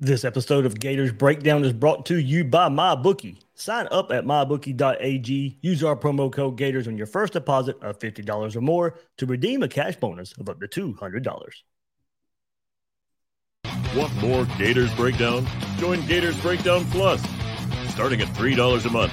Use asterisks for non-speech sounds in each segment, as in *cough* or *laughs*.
This episode of Gators Breakdown is brought to you by MyBookie. Sign up at mybookie.ag. Use our promo code Gators on your first deposit of $50 or more to redeem a cash bonus of up to $200. Want more Gators Breakdown? Join Gators Breakdown Plus. Starting at $3 a month,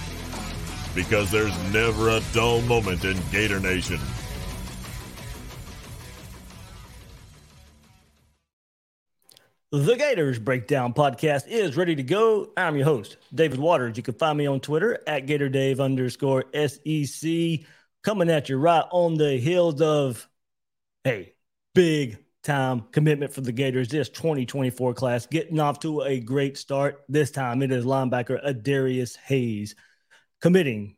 Because there's never a dull moment in Gator Nation. The Gators Breakdown podcast is ready to go. I'm your host, David Waters. You can find me on Twitter at GatorDave underscore SEC. Coming at you right on the heels of, hey, big time commitment for the Gators this 2024 class, getting off to a great start. This time it is linebacker Adarius Hayes committing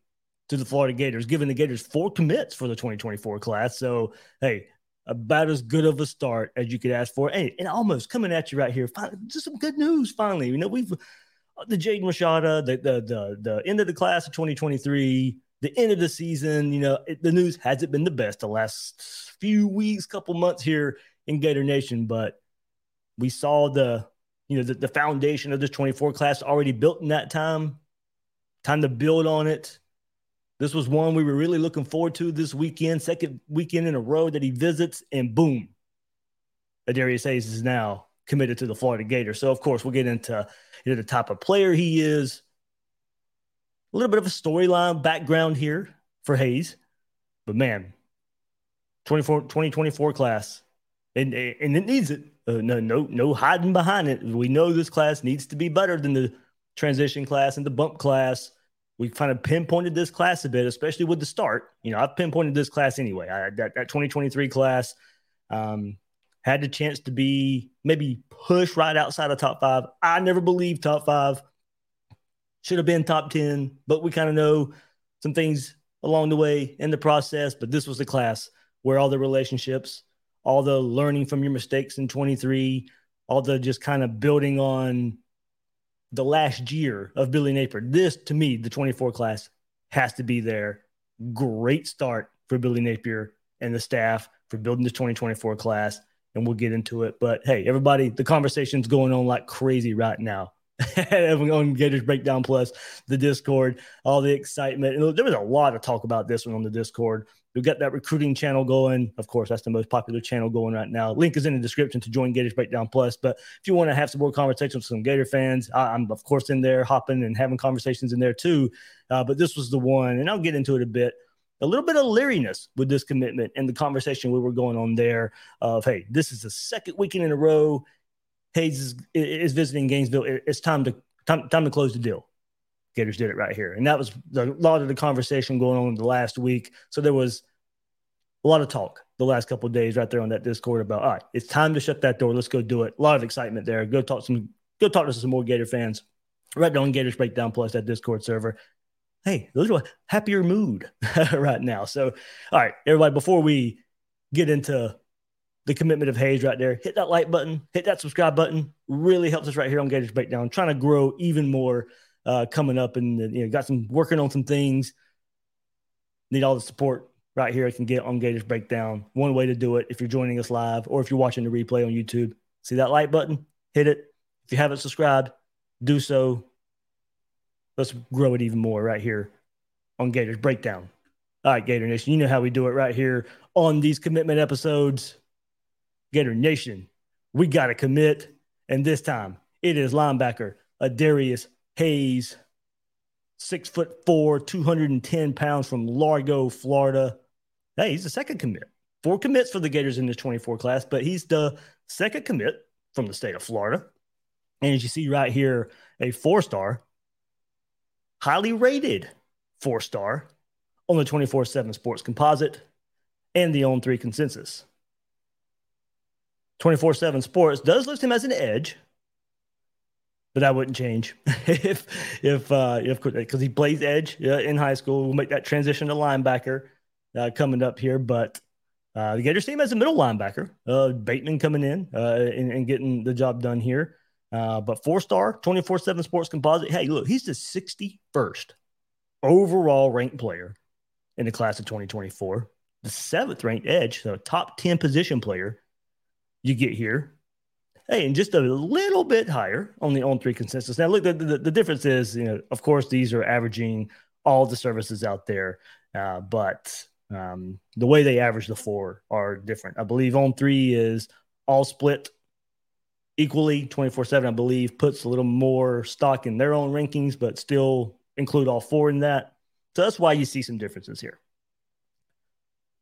to the Florida Gators, giving the Gators four commits for the 2024 class. So, hey, about as good of a start as you could ask for. Hey, and almost coming at you right here, just some good news finally. You know, we've uh, the Jaden Rashada, the, the the the end of the class of 2023, the end of the season. You know, it, the news hasn't been the best the last few weeks, couple months here in Gator Nation, but we saw the you know the, the foundation of this 24 class already built in that time. Time to build on it. This was one we were really looking forward to this weekend, second weekend in a row that he visits, and boom, Adarius Hayes is now committed to the Florida Gators. So, of course, we'll get into you know, the type of player he is, a little bit of a storyline background here for Hayes. But man, 24, 2024 class, and, and it needs it. Uh, no, no, no hiding behind it. We know this class needs to be better than the transition class and the bump class we kind of pinpointed this class a bit, especially with the start. You know, I've pinpointed this class anyway. I, that, that 2023 class um, had the chance to be maybe push right outside of top five. I never believed top five should have been top 10, but we kind of know some things along the way in the process. But this was the class where all the relationships, all the learning from your mistakes in 23, all the just kind of building on the last year of Billy Napier. This, to me, the 24 class has to be there. Great start for Billy Napier and the staff for building this 2024 class. And we'll get into it. But hey, everybody, the conversation's going on like crazy right now. *laughs* on Gators Breakdown Plus, the Discord, all the excitement. There was a lot of talk about this one on the Discord. We've got that recruiting channel going. Of course, that's the most popular channel going right now. Link is in the description to join Gators Breakdown Plus. But if you want to have some more conversations with some Gator fans, I, am of course in there hopping and having conversations in there too. Uh, but this was the one, and I'll get into it a bit. A little bit of leeriness with this commitment and the conversation we were going on there of, hey, this is the second weekend in a row. Hayes is, is visiting Gainesville. It's time to time, time to close the deal. Gators did it right here. And that was a lot of the conversation going on the last week. So there was a lot of talk the last couple days right there on that Discord about, all right, it's time to shut that door. Let's go do it. A lot of excitement there. Go talk some, go talk to some more Gator fans right there on Gators Breakdown Plus, that Discord server. Hey, a happier mood *laughs* right now. So, all right, everybody, before we get into the commitment of Hayes right there, hit that like button, hit that subscribe button. Really helps us right here on Gators Breakdown, trying to grow even more uh, coming up and you know got some working on some things. Need all the support right here. I can get on Gators Breakdown. One way to do it if you're joining us live or if you're watching the replay on YouTube. See that like button? Hit it. If you haven't subscribed, do so. Let's grow it even more right here on Gators Breakdown. All right, Gator Nation, you know how we do it right here on these commitment episodes. Gator Nation, we got to commit. And this time it is linebacker Adarius Hayes, six foot four, 210 pounds from Largo, Florida. Hey, he's the second commit. Four commits for the Gators in this 24 class, but he's the second commit from the state of Florida. And as you see right here, a four star, highly rated four star on the 24 7 sports composite and the on three consensus. 24 7 sports does list him as an edge, but that wouldn't change *laughs* if if uh if because he plays edge in high school. We'll make that transition to linebacker uh, coming up here, but uh, the Gators team has a middle linebacker, uh, Bateman coming in uh, and, and, getting the job done here. Uh, but four star, 24 7 sports composite. Hey, look, he's the 61st overall ranked player in the class of 2024, the seventh ranked edge, so top 10 position player you get here. Hey, and just a little bit higher on the on three consensus. Now, look, the, the, the difference is, you know, of course, these are averaging all the services out there, uh, but um, the way they average the four are different. I believe on three is all split equally 24 7, I believe, puts a little more stock in their own rankings, but still include all four in that. So that's why you see some differences here.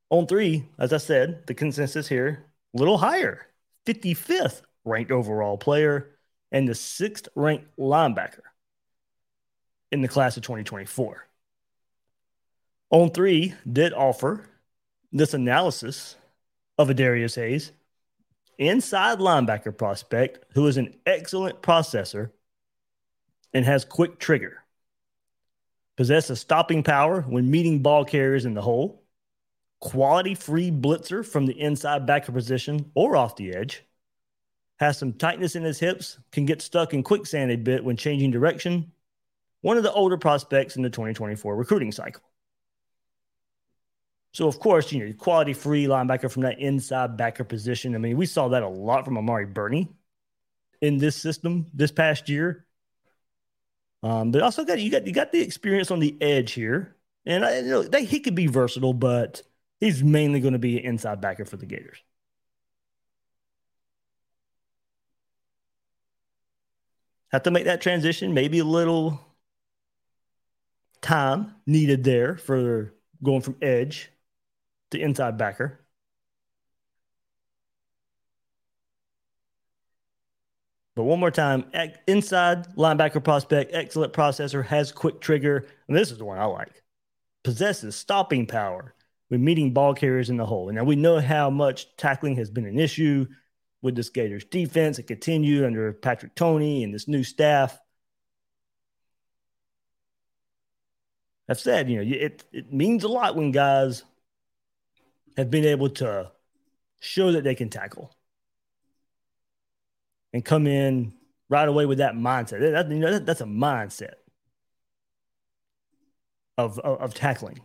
On three, as I said, the consensus here, a little higher 55th ranked overall player and the sixth ranked linebacker in the class of 2024. On three did offer this analysis of Adarius Hayes, inside linebacker prospect who is an excellent processor and has quick trigger. Possesses stopping power when meeting ball carriers in the hole. Quality free blitzer from the inside backer position or off the edge. Has some tightness in his hips, can get stuck in quicksand a bit when changing direction. One of the older prospects in the 2024 recruiting cycle. So of course, you know, quality free linebacker from that inside backer position. I mean, we saw that a lot from Amari Burney in this system this past year. Um, but also got you got you got the experience on the edge here, and I, you know, they, he could be versatile, but he's mainly going to be an inside backer for the Gators. Have to make that transition, maybe a little time needed there for going from edge to inside backer. But one more time, inside linebacker prospect, excellent processor, has quick trigger. And this is the one I like. Possesses stopping power when meeting ball carriers in the hole. And now we know how much tackling has been an issue with this Gators defense. It continued under Patrick Toney and this new staff. I've said, you know, it, it means a lot when guys have been able to show that they can tackle and come in right away with that mindset. That, you know, that, that's a mindset of, of, of tackling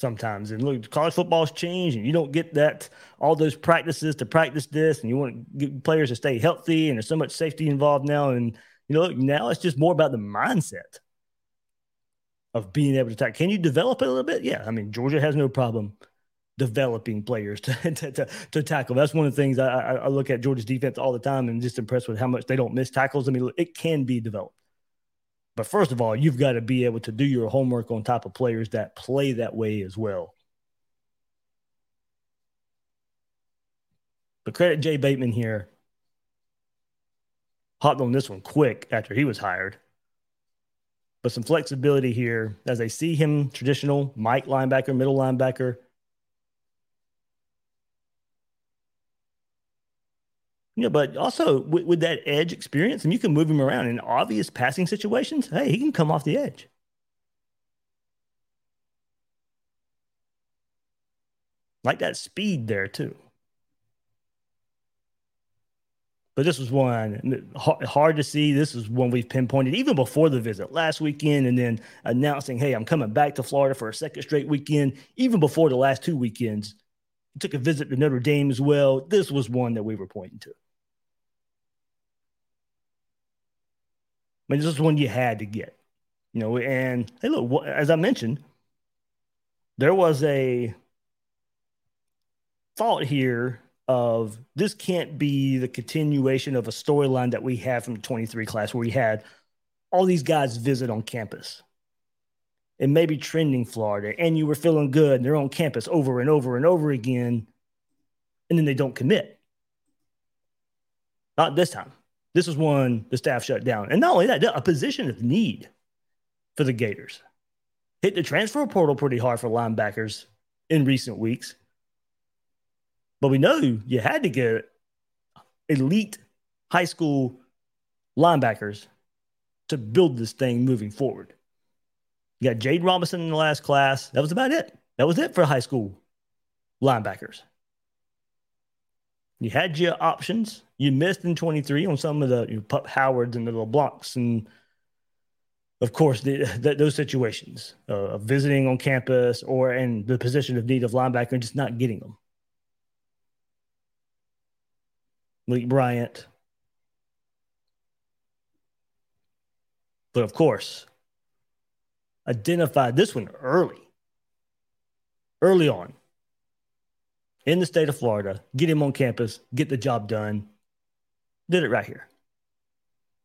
sometimes. And look, college football's changed, and you don't get that all those practices to practice this, and you want to get players to stay healthy, and there's so much safety involved now. And you know, now it's just more about the mindset of being able to tackle. Can you develop it a little bit? Yeah, I mean, Georgia has no problem developing players *laughs* to, to, to, to, tackle. That's one of the things I, I look at Georgia's defense all the time and just impressed with how much they don't miss tackles. I mean, it can be developed. But first of all, you've got to be able to do your homework on top of players that play that way as well. But credit Jay Bateman here. Hopped on this one quick after he was hired. But some flexibility here as they see him traditional Mike linebacker, middle linebacker Yeah, but also with, with, that edge experience, and you can move him around in obvious passing situations. Hey, he can come off the edge. Like that speed there too. But this was one hard to see. This is one we've pinpointed even before the visit last weekend, and then announcing, "Hey, I'm coming back to Florida for a second straight weekend." Even before the last two weekends, took a visit to Notre Dame as well. This was one that we were pointing to. Mean, this is one you had to get, you know. And hey, look, as I mentioned, there was a thought here of this can't be the continuation of a storyline that we had from the 23 class where we had all these guys visit on campus and maybe trending Florida and you were feeling good and they're on campus over and over and over again and then they don't commit. Not this time. This was one the staff shut down. And not only that, a position of need for the Gators. Hit the transfer portal pretty hard for linebackers in recent weeks. But we know you had to get elite high school linebackers to build this thing moving forward. You got Jaden Robinson in the last class. That was about it. That was it for high school linebackers. You had your options. You missed in 23 on some of the you know, Pup Howards and the LeBlancs and of course, the, *laughs* the, those situations uh, of visiting on campus or in the position of need of linebacker and just not getting them. Malik Bryant. But of course, identified this one early, early on in the state of Florida, get him on campus, get the job done. Did it right here.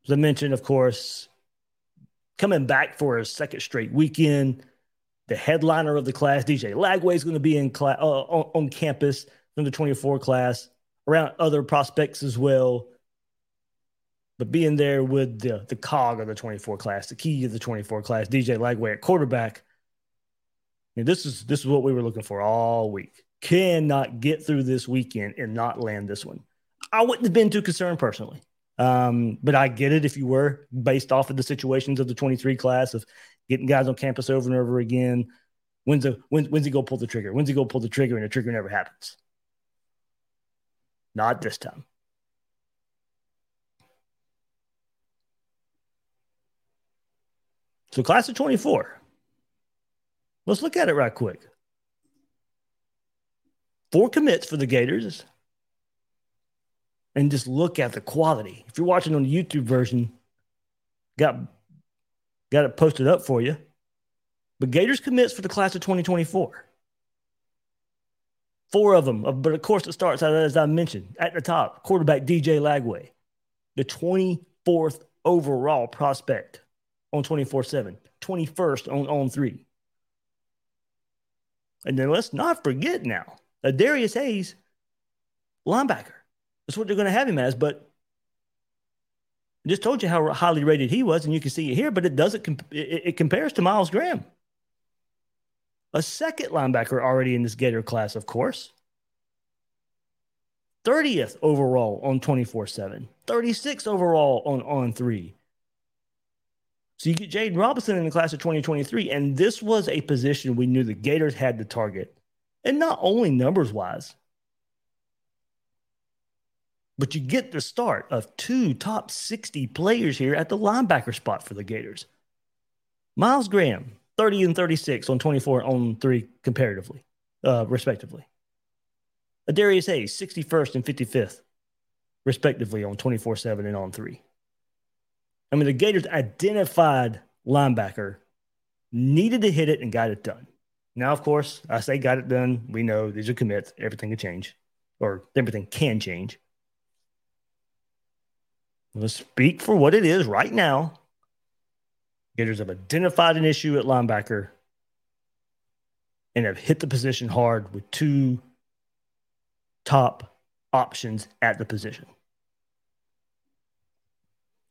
As I mentioned, of course, coming back for a second straight weekend. The headliner of the class, DJ Lagway, is going to be in class uh, on, on campus from the 24 class, around other prospects as well. But being there with the the cog of the 24 class, the key of the 24 class, DJ Lagway at quarterback. I mean, this is this is what we were looking for all week. Cannot get through this weekend and not land this one. I wouldn't have been too concerned personally. Um, but I get it if you were based off of the situations of the 23 class of getting guys on campus over and over again. When's the when, when's he go pull the trigger? When's he go pull the trigger and the trigger never happens? Not this time. So class of 24. Let's look at it right quick. Four commits for the Gators and just look at the quality. If you're watching on the YouTube version, got got it posted up for you. But Gators commits for the class of 2024. Four of them, but of course it starts as I mentioned at the top. Quarterback DJ Lagway, the 24th overall prospect on 24/7, 21st on on three. And then let's not forget now, Darius Hayes, linebacker. That's what they're going to have him as. But I just told you how highly rated he was, and you can see it here. But it doesn't. Comp- it, it compares to Myles Graham, a second linebacker already in this Gator class, of course. 30th overall on 24 7, 36th overall on on three. So you get Jaden Robinson in the class of 2023, and this was a position we knew the Gators had to target. And not only numbers wise, but you get the start of two top 60 players here at the linebacker spot for the Gators. Myles Graham, 30 and 36 on 24 on three comparatively, uh, respectively. Adarius Hayes, 61st and 55th, respectively, on 24 7 and on three. I mean, the Gators identified linebacker, needed to hit it and got it done. Now, of course, I say got it done. We know these are commits. Everything can change, or everything can change. Let's speak for what it is right now. Gators have identified an issue at linebacker and have hit the position hard with two top options at the position.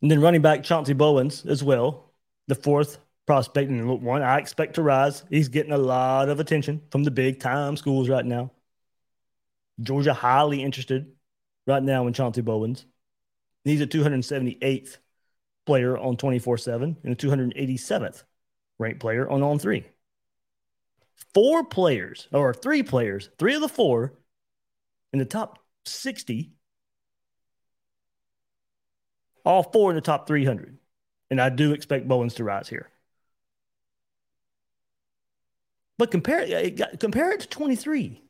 And then running back Chauncey Bowens as well, the fourth prospect and look one I expect to rise. He's getting a lot of attention from the big time schools right now. Georgia highly interested right now in Chauncey Bowens. He's a 278th player on 24 7 and a 287th ranked player on On 3. Four players, or three players, three of the four in the top 60, all four in the top 300. And I do expect Bowens to rise here. But compare, uh, compare it to 23.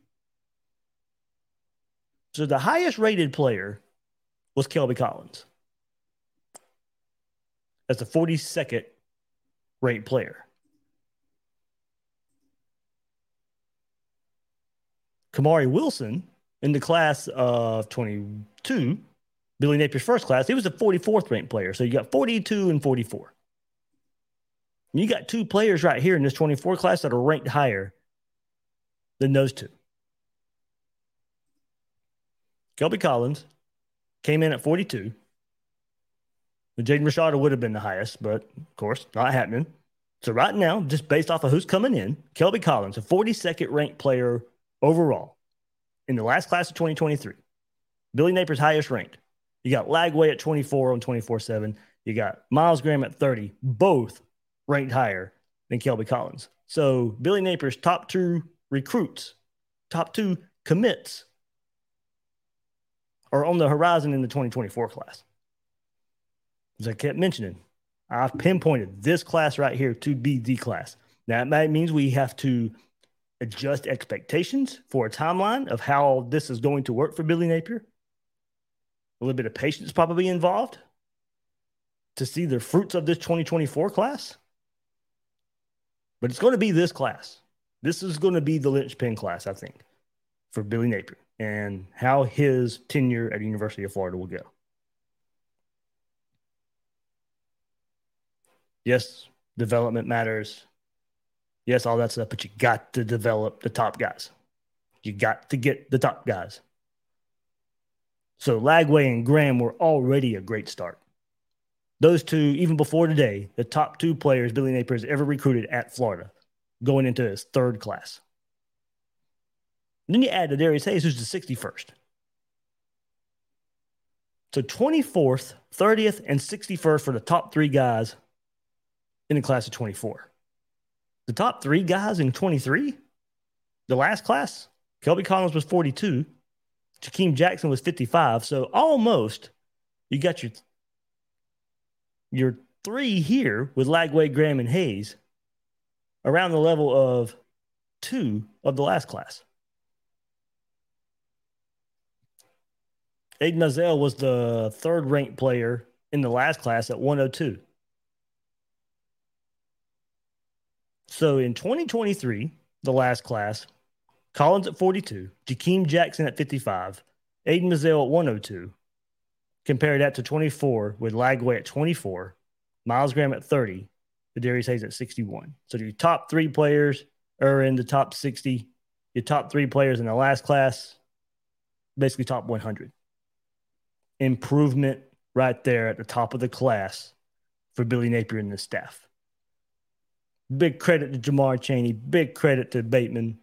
So the highest rated player was Kelby Collins as the 42nd ranked player. Kamari Wilson in the class of 22, Billy Napier's first class, he was the 44th ranked player. So you got 42 and 44. You got two players right here in this 24 class that are ranked higher than those two. Kelby Collins came in at 42. Jaden Rashada would have been the highest, but of course, not happening. So right now, just based off of who's coming in, Kelby Collins, a 42nd ranked player overall in the last class of 2023. Billy Napier's highest ranked. You got Lagway at 24 on 24 7. You got Myles Graham at 30, both ranked higher than Kelby Collins. So Billy Napier's top two recruits, top two commits are on the horizon in the 2024 class. As I kept mentioning, I've pinpointed this class right here to be the class. Now, that means we have to adjust expectations for a timeline of how this is going to work for Billy Napier. A little bit of patience probably involved to see the fruits of this 2024 class. But it's going to be this class. This is going to be the linchpin class, I think, for Billy Napier and how his tenure at University of Florida will go. Yes, development matters. Yes, all that stuff, but you got to develop the top guys. You got to get the top guys. So Lagway and Graham were already a great start. Those two, even before today, the top two players Billy Napier has ever recruited at Florida, going into his third class. And then you add to Darius Hayes, who's the 61st. So 24th, 30th, and 61st for the top three guys in the class of 24. The top three guys in 23, the last class, Kelby Collins was 42, Jakeem Jackson was 55. So almost you got your your three here with Lagway, Graham, and Hayes around the level of two of the last class. Aidan Mizell was the third ranked player in the last class at 102. So in 2023, the last class, Collins at 42, Jakeem Jackson at 55, Aidan Mizell at 102. Compare that to 24 with Lagway at 24, Myles Graham at 30, the Darius Hayes at 61. So your top three players are in the top 60. Your top three players in the last class, basically top 100. Improvement right there at the top of the class for Billy Napier and the staff. Big credit to Jamar Chaney. Big credit to Bateman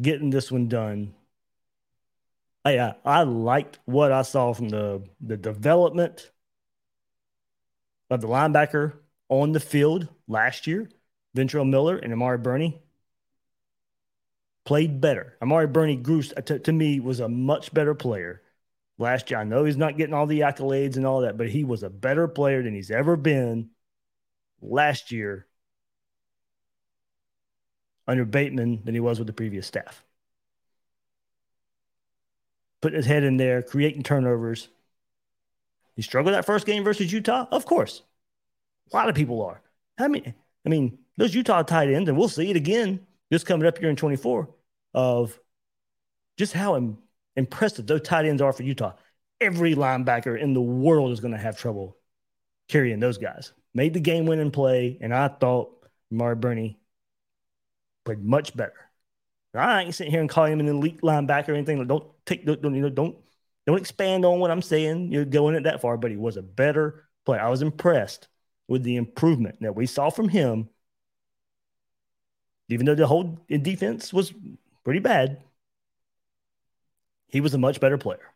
getting this one done. I, I, liked what I saw from the, the development of the linebacker on the field last year. Ventrell Miller and Amari Burney played better. Amari Burney grew to, to me was a much better player last year. I know he's not getting all the accolades and all that, but he was a better player than he's ever been last year under Bateman than he was with the previous staff. Putting his head in there, creating turnovers. He struggled that first game versus Utah? Of course. A lot of people are. I mean, I mean, those Utah tight ends, and we'll see it again just coming up here in 24 of just how Im- impressive those tight ends are for Utah. Every linebacker in the world is going to have trouble carrying those guys. Made the game winning play, and I thought Amari Burney played much better. I ain't sitting here and calling him an elite linebacker or anything. Don't take don't you know don't don't expand on what I'm saying. You're going it that far, but he was a better player. I was impressed with the improvement that we saw from him. Even though the whole defense was pretty bad, he was a much better player.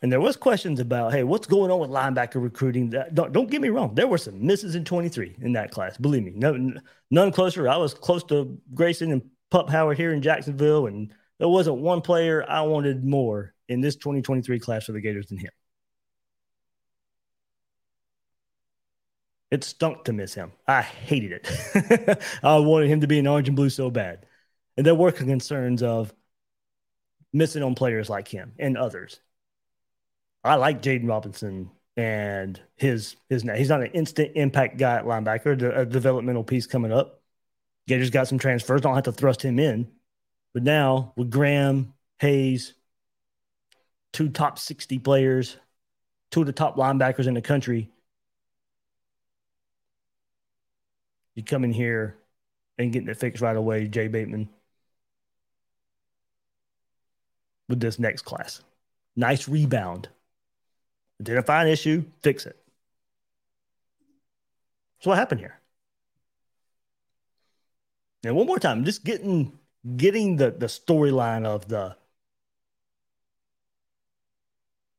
And there was questions about, hey, what's going on with linebacker recruiting? Don't, don't get me wrong. There were some misses in 23 in that class. Believe me, no, none closer. I was close to Grayson and Pup Howard here in Jacksonville, and there wasn't one player I wanted more in this 2023 class for the Gators than him. It stunk to miss him. I hated it. *laughs* I wanted him to be in orange and blue so bad. And there were concerns of missing on players like him and others. I like Jaden Robinson and his his he's not an instant impact guy at linebacker. A developmental piece coming up. Gators got some transfers. Don't have to thrust him in, but now with Graham Hayes, two top sixty players, two of the top linebackers in the country. You come in here and getting it fixed right away, Jay Bateman, with this next class. Nice rebound Identify an issue, fix it. So what happened here? And one more time, just getting getting the the storyline of the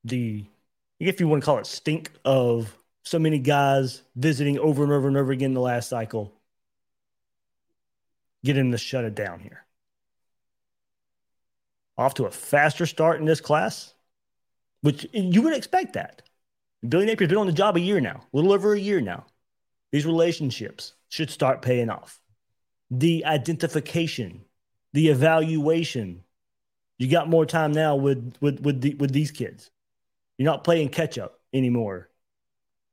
the if you want to call it stink of so many guys visiting over and over and over again in the last cycle getting to shut it down here off to a faster start in this class which you would expect that billy napier's been on the job a year now a little over a year now these relationships should start paying off the identification the evaluation. You got more time now with with with the, with these kids. You're not playing catch up anymore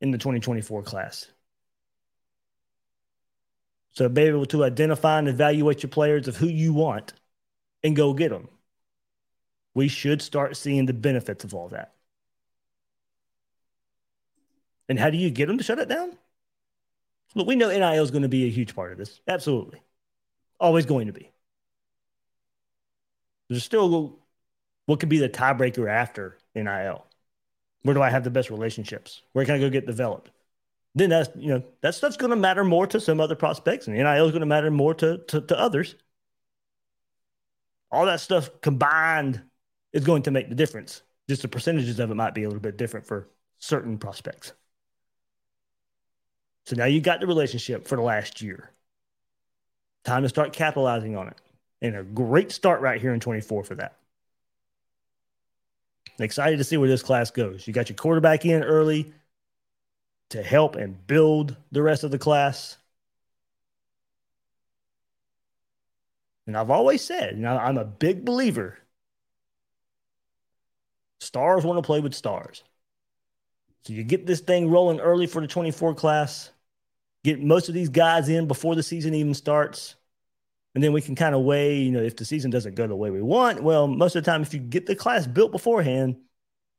in the 2024 class. So be able to identify and evaluate your players of who you want and go get them. We should start seeing the benefits of all that. And how do you get them to shut it down? Look, we know NIL is going to be a huge part of this. Absolutely. Always going to be. There's still what could be the tiebreaker after NIL. Where do I have the best relationships? Where can I go get developed? Then that's you know that stuff's going to matter more to some other prospects, and NIL is going to matter more to, to to others. All that stuff combined is going to make the difference. Just the percentages of it might be a little bit different for certain prospects. So now you got the relationship for the last year. Time to start capitalizing on it and a great start right here in 24 for that. excited to see where this class goes. You got your quarterback in early to help and build the rest of the class. And I've always said, you know, I'm a big believer. Stars want to play with stars. So you get this thing rolling early for the 24 class, get most of these guys in before the season even starts. And then we can kind of weigh, you know, if the season doesn't go the way we want. Well, most of the time, if you get the class built beforehand,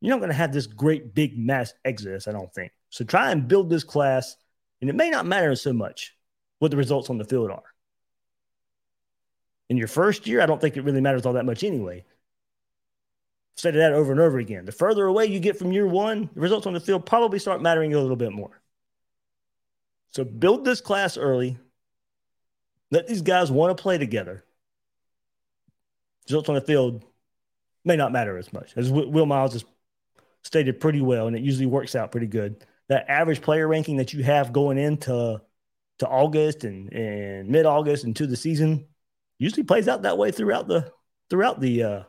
you're not going to have this great big mass exodus, I don't think. So try and build this class, and it may not matter so much what the results on the field are. In your first year, I don't think it really matters all that much anyway. Said that over and over again. The further away you get from year one, the results on the field probably start mattering a little bit more. So build this class early, let these guys want to play together. Results on the field may not matter as much. As Will Miles has stated pretty well, and it usually works out pretty good. That average player ranking that you have going into to August and, and mid August into the season usually plays out that way throughout the throughout the uh,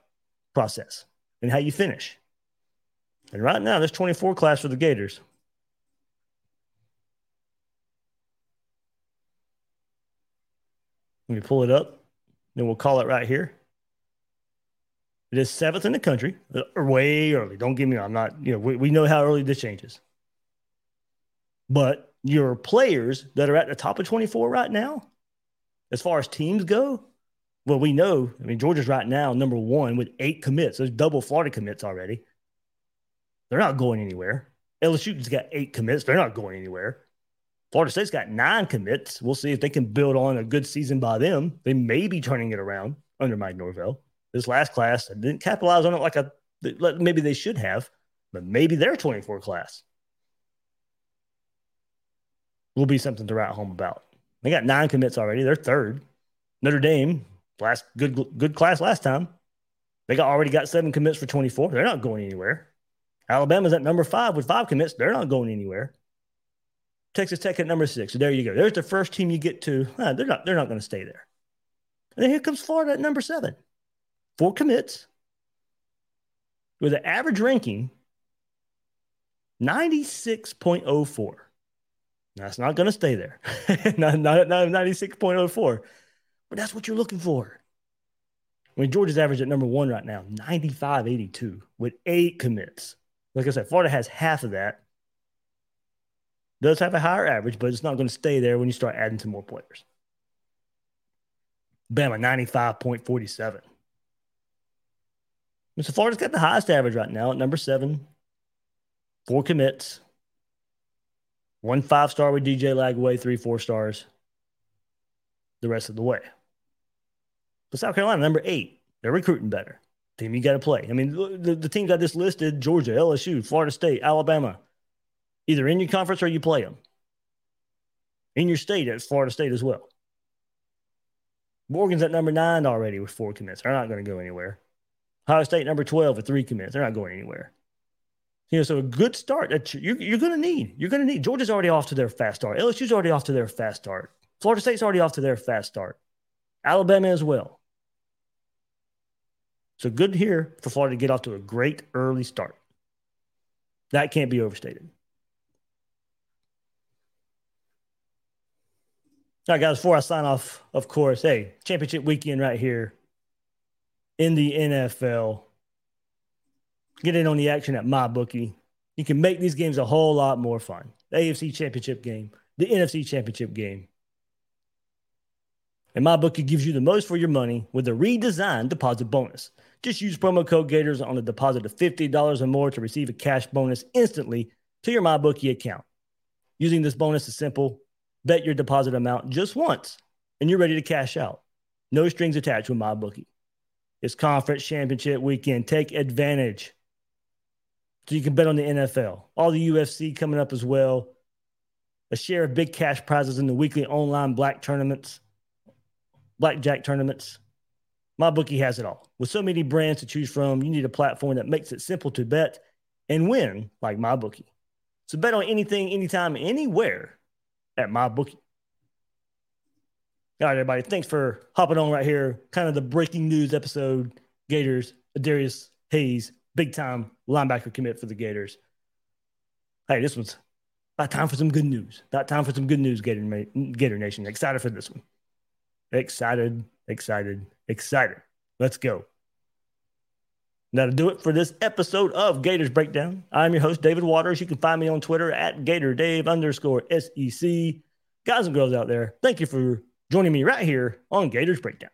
process and how you finish. And right now, there's 24 class for the Gators. Let me pull it up. Then we'll call it right here. It is seventh in the country, way early. Don't get me wrong. I'm not, you know, we, we know how early this changes. But your players that are at the top of 24 right now, as far as teams go, well, we know, I mean, Georgia's right now number one with eight commits. There's double Florida commits already. They're not going anywhere. LSU's got eight commits. They're not going anywhere. Florida State's got nine commits. We'll see if they can build on a good season by them. They may be turning it around under Mike Norvell. This last class didn't capitalize on it like a maybe they should have, but maybe their 24 class will be something to write home about. They got nine commits already. They're third. Notre Dame, last good good class last time. They got already got seven commits for 24. They're not going anywhere. Alabama's at number five with five commits. They're not going anywhere. Texas Tech at number six. So there you go. There's the first team you get to. they're not. They're not going to stay there. And then here comes Florida at number seven. Four commits with an average ranking 96.04. That's not going to stay there. *laughs* not, not, not 96.04. But that's what you're looking for. I mean, Georgia's average at number one right now, 95.82 with eight commits. Like I said, Florida has half of that does have a higher average, but it's not going to stay there when you start adding some more players. Bama, 95.47. Mr. Florida's got the highest average right now at number seven, four commits, one five star with DJ Lagway, three four stars the rest of the way. But South Carolina, number eight, they're recruiting better. Team you got to play. I mean, the, the teams I just listed Georgia, LSU, Florida State, Alabama either in your conference or you play them in your state at Florida State as well. Morgan's at number nine already with four commits. They're not going to go anywhere. Ohio State number 12 with three commits. They're not going anywhere. You know, so a good start that you're, you're going to need. You're going to need. Georgia's already off to their fast start. LSU's already off to their fast start. Florida State's already off to their fast start. Alabama as well. So good here for Florida to get off to a great early start. That can't be overstated. All right, guys, before I sign off, of course, hey, championship weekend right here in the NFL. Get in on the action at MyBookie. You can make these games a whole lot more fun. The AFC championship game, the NFC championship game. And MyBookie gives you the most for your money with a redesigned deposit bonus. Just use promo code Gators on a deposit of $50 or more to receive a cash bonus instantly to your MyBookie account. Using this bonus is simple. Bet your deposit amount just once and you're ready to cash out. No strings attached with MyBookie. It's conference championship weekend. Take advantage. So you can bet on the NFL, all the UFC coming up as well. A share of big cash prizes in the weekly online black tournaments, blackjack tournaments. MyBookie has it all. With so many brands to choose from, you need a platform that makes it simple to bet and win like MyBookie. So bet on anything, anytime, anywhere at MyBookie. All right, everybody. Thanks for hopping on right here. Kind of the breaking news episode. Gators, Darius Hayes, big time linebacker commit for the Gators. Hey, this one's about time for some good news. About time for some good news, Gator, Gator Nation. Excited for this one. Excited, excited, excited. Let's go. That'll do it for this episode of Gators Breakdown. I'm your host, David Waters. You can find me on Twitter at GatorDave underscore SEC. Guys and girls out there, thank you for joining me right here on Gators Breakdown.